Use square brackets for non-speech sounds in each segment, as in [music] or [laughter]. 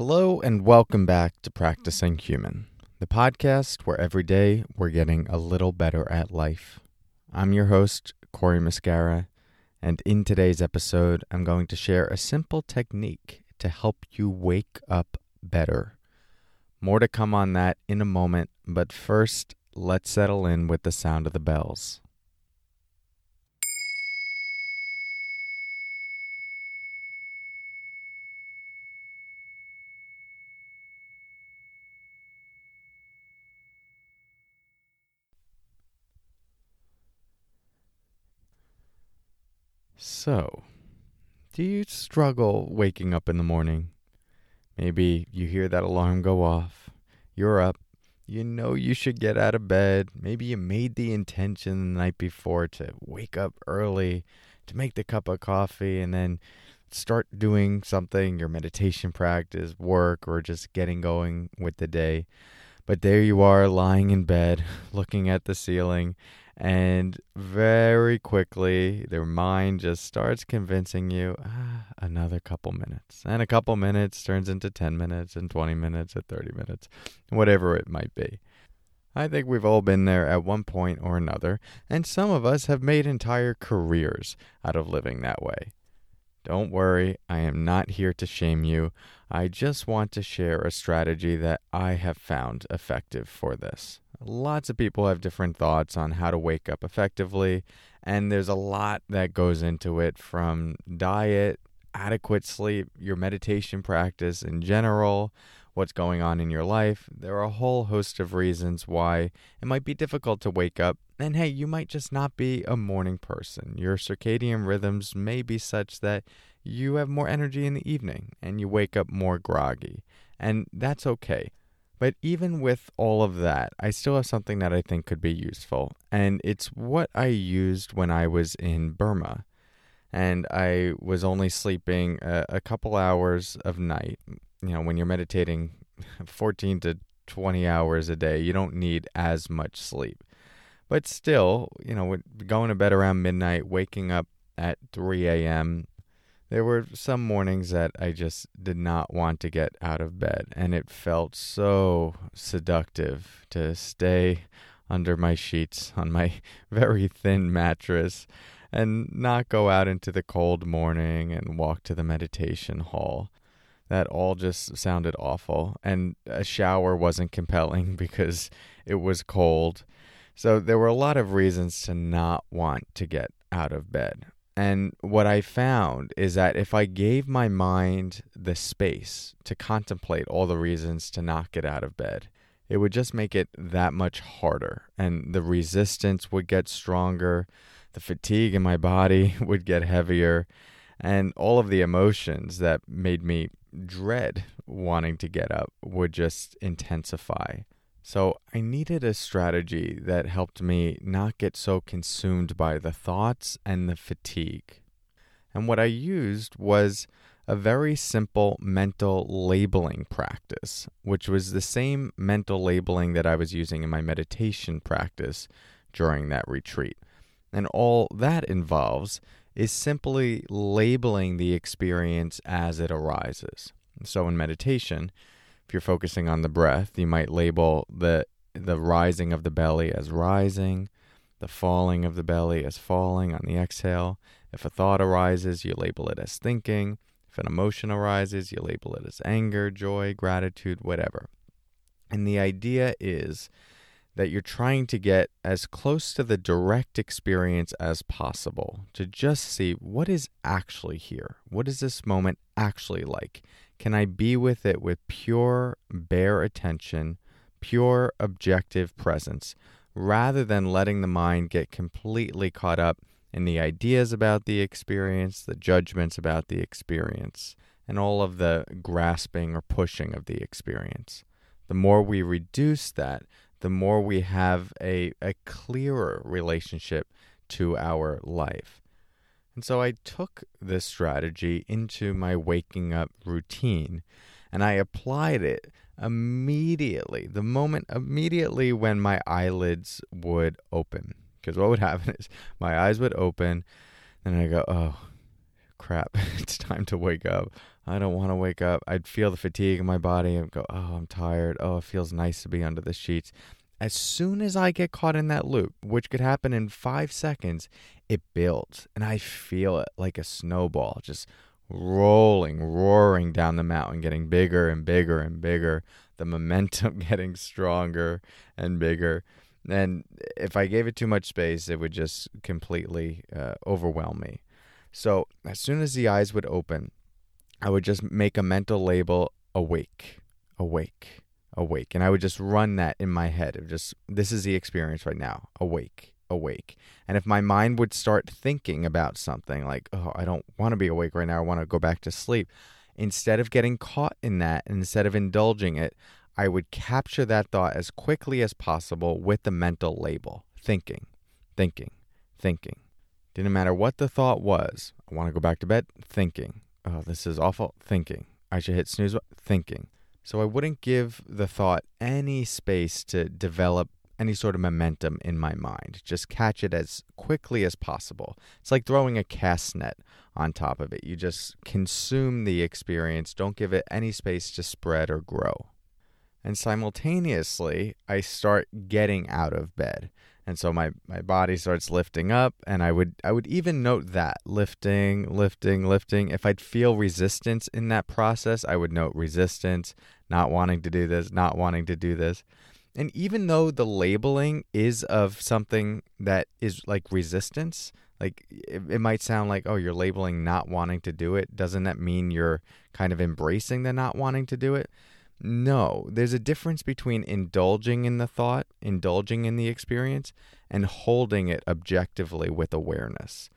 Hello, and welcome back to Practicing Human, the podcast where every day we're getting a little better at life. I'm your host, Cory Muscara, and in today's episode, I'm going to share a simple technique to help you wake up better. More to come on that in a moment, but first, let's settle in with the sound of the bells. So, do you struggle waking up in the morning? Maybe you hear that alarm go off. You're up. You know you should get out of bed. Maybe you made the intention the night before to wake up early, to make the cup of coffee, and then start doing something your meditation practice, work, or just getting going with the day. But there you are lying in bed, [laughs] looking at the ceiling, and very quickly, their mind just starts convincing you ah, another couple minutes. And a couple minutes turns into 10 minutes, and 20 minutes, and 30 minutes, whatever it might be. I think we've all been there at one point or another, and some of us have made entire careers out of living that way. Don't worry, I am not here to shame you. I just want to share a strategy that I have found effective for this. Lots of people have different thoughts on how to wake up effectively, and there's a lot that goes into it from diet, adequate sleep, your meditation practice in general, what's going on in your life. There are a whole host of reasons why it might be difficult to wake up. And hey, you might just not be a morning person. Your circadian rhythms may be such that you have more energy in the evening and you wake up more groggy. And that's okay. But even with all of that, I still have something that I think could be useful. And it's what I used when I was in Burma. And I was only sleeping a, a couple hours of night. You know, when you're meditating [laughs] 14 to 20 hours a day, you don't need as much sleep. But still, you know, going to bed around midnight, waking up at 3 a.m., there were some mornings that I just did not want to get out of bed, and it felt so seductive to stay under my sheets on my [laughs] very thin mattress and not go out into the cold morning and walk to the meditation hall. That all just sounded awful, and a shower wasn't compelling [laughs] because it was cold. So there were a lot of reasons to not want to get out of bed. And what I found is that if I gave my mind the space to contemplate all the reasons to not get out of bed, it would just make it that much harder. And the resistance would get stronger, the fatigue in my body [laughs] would get heavier, and all of the emotions that made me dread wanting to get up would just intensify. So I needed a strategy that helped me not get so consumed by the thoughts and the fatigue. And what I used was a very simple mental labeling practice, which was the same mental labeling that I was using in my meditation practice during that retreat. And all that involves is simply labeling the experience as it arises. So in meditation, if you're focusing on the breath, you might label the the rising of the belly as rising, the falling of the belly as falling on the exhale. If a thought arises, you label it as thinking. If an emotion arises, you label it as anger, joy, gratitude, whatever. And the idea is that you're trying to get as close to the direct experience as possible to just see what is actually here. What is this moment actually like? Can I be with it with pure, bare attention, pure, objective presence, rather than letting the mind get completely caught up in the ideas about the experience, the judgments about the experience, and all of the grasping or pushing of the experience? The more we reduce that, the more we have a, a clearer relationship to our life. And so I took this strategy into my waking up routine and I applied it immediately, the moment immediately when my eyelids would open. Because what would [laughs] happen is my eyes would open and I go, oh, crap, [laughs] it's time to wake up. I don't want to wake up. I'd feel the fatigue in my body and go, oh, I'm tired. Oh, it feels nice to be under the sheets. As soon as I get caught in that loop, which could happen in five seconds, it builds and I feel it like a snowball just rolling, roaring down the mountain, getting bigger and bigger and bigger. The momentum [laughs] getting stronger and bigger. And if I gave it too much space, it would just completely uh, overwhelm me. So as soon as the eyes would open, I would just make a mental label awake, awake, awake. And I would just run that in my head of just, this is the experience right now, awake, awake. And if my mind would start thinking about something like, oh, I don't want to be awake right now, I want to go back to sleep, instead of getting caught in that, instead of indulging it, I would capture that thought as quickly as possible with the mental label thinking, thinking, thinking. Didn't matter what the thought was. I want to go back to bed, thinking. Oh, this is awful, thinking. I should hit snooze, thinking. So I wouldn't give the thought any space to develop any sort of momentum in my mind. Just catch it as quickly as possible. It's like throwing a cast net on top of it. You just consume the experience, don't give it any space to spread or grow. And simultaneously, I start getting out of bed. And so my, my body starts lifting up and I would I would even note that lifting, lifting, lifting. If I'd feel resistance in that process, I would note resistance, not wanting to do this, not wanting to do this. And even though the labeling is of something that is like resistance, like it, it, might sound like, oh, you're labeling not wanting to do it. Doesn't that mean you're kind of embracing the not wanting to do it? No, there's a difference between indulging in the thought, indulging in the experience, and holding it objectively with awareness.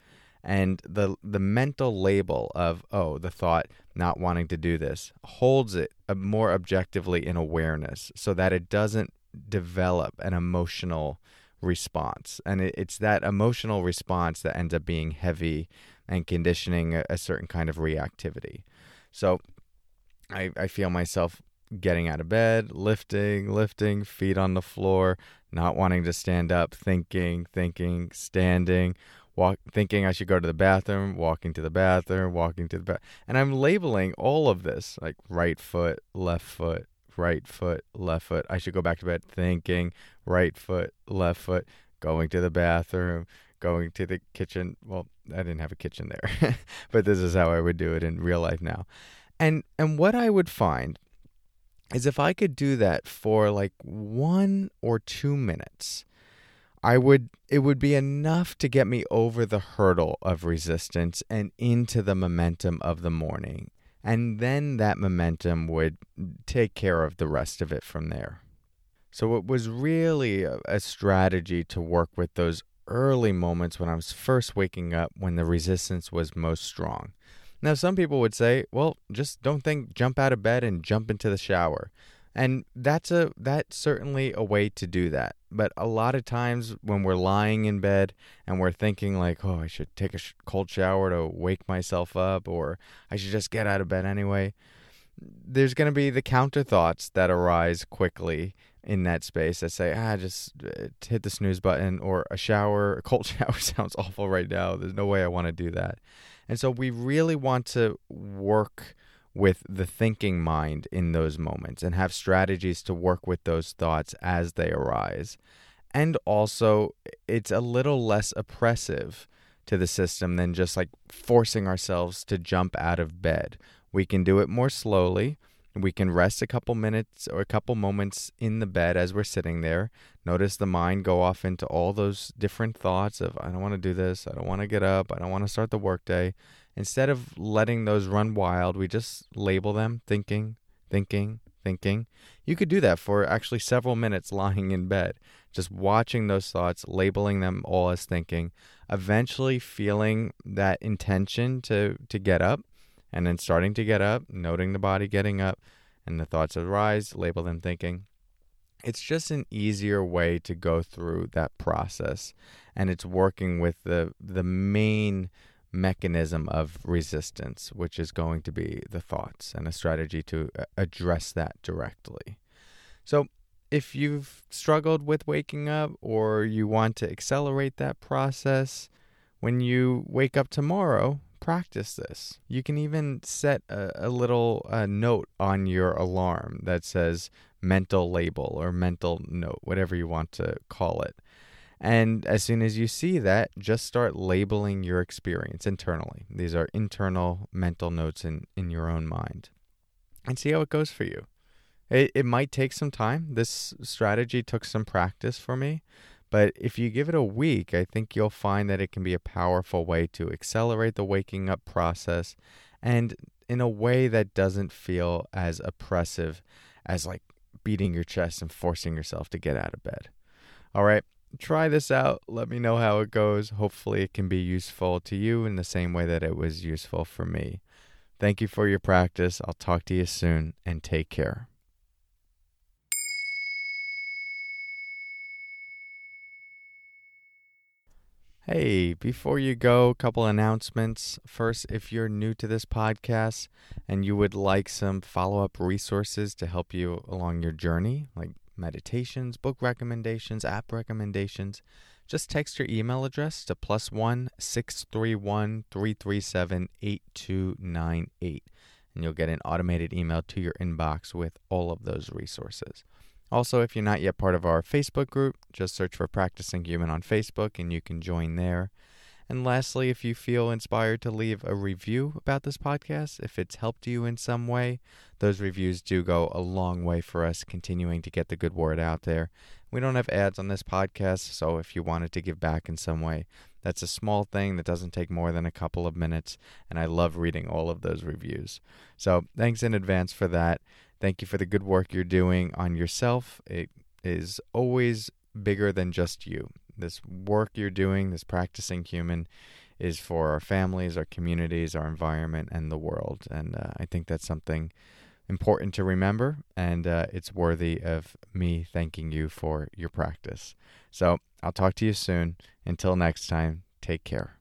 And the the mental label of oh the thought not wanting to do this holds it more objectively in awareness so that it doesn't develop an emotional response. And it, it's that emotional response that ends up being heavy and conditioning a, a certain kind of reactivity. So I, I feel myself getting out of bed, lifting, lifting, feet on the floor, not wanting to stand up, thinking, thinking, standing, walk, thinking I should go to the bathroom, walking to the bathroom, walking to the bath, and I'm labeling all of this like right foot, left foot, right foot, left foot. I should go back to bed thinking, right foot, left foot, going to the bathroom, going to the kitchen. Well, I didn't have a kitchen there, [laughs] but this is how I would do it in real life now. And and what I would find is if I could do that for like 1 or 2 minutes, I would it would be enough to get me over the hurdle of resistance and into the momentum of the morning and then that momentum would take care of the rest of it from there. So it was really a, a, strategy to work with those early moments when I was first waking up when the resistance was most strong. Now, some people would say, well, just don't think, jump out of bed and jump into the shower. And that's a that's certainly a way to do that. But a lot of times when we're lying in bed and we're thinking like, "Oh, I should take a sh- cold shower to wake myself up or I should just get out of bed anyway." There's going to be the counter thoughts that arise quickly in that space that say, "Ah, just uh, hit the snooze button or a shower, a cold [laughs] shower sounds awful right now. There's no way I want to do that." And so we really want to work with the thinking mind in those moments and have strategies to work with those thoughts as they arise. And also, it's a little less oppressive to the system than just like forcing ourselves to jump out of bed. We can do it more slowly. We can rest a couple minutes or a couple moments in the bed as we're sitting there. Notice the mind go off into all those different thoughts of, I don't want to do this. I don't want to get up. I don't want to start the workday. Instead of letting those run wild, we just label them thinking, thinking, thinking. You could do that for actually several minutes [laughs] lying in bed, just watching those thoughts, labeling them all as thinking, eventually feeling that intention to, to get up, and then starting to get up, noting the body getting up, and the thoughts arise, label them thinking. It's just an easier way to go through that process, and it's working with the the main mechanism of resistance, which is going to be the thoughts and a strategy to uh, address that directly. So, if you've struggled with waking up or you want to accelerate that process, when you wake up tomorrow, practice this. You can even set a, a little uh, note on your alarm that says mental label or mental note, whatever you want to call it. And as soon as you see that, just start labeling your experience internally. These are internal mental notes in, in your own mind. And see how it goes for you. It, it might take some time. This strategy took some practice for me. But if you give it a week, I think you'll find that it can be a powerful way to accelerate the waking up process and in a way that doesn't feel as oppressive as like beating your chest and forcing yourself to get out of bed. All right, try this out. Let me know how it goes. Hopefully, it can be useful to you in the same way that it was useful for me. Thank you for your practice. I'll talk to you soon and take care. Hey, before you go, a couple announcements. First, if you're new to this podcast and you would like some follow up resources to help you along your journey, like meditations, book recommendations, app recommendations, just text your email address to plus one six three one three three seven eight two nine eight, and you'll get an automated email to your inbox with all of those resources. Also, if you're not yet part of our Facebook group, just search for Practicing Human on Facebook and you can join there. And lastly, if you feel inspired to leave a review about this podcast, if it's helped you in some way, those reviews do go a long way for us continuing to get the good word out there. We don't have ads on this podcast, so if you wanted to give back in some way, that's a small thing that doesn't take more than a couple of minutes, and I love reading all of those reviews. So thanks in advance for that. Thank you for the good work you're doing on yourself. It is always bigger than just you. This work you're doing, this practicing human, is for our families, our communities, our environment, and the world. And uh, I think that's something important to remember, and uh, it's worthy of me thanking you for your practice. So I'll talk to you soon. Until next time, take care.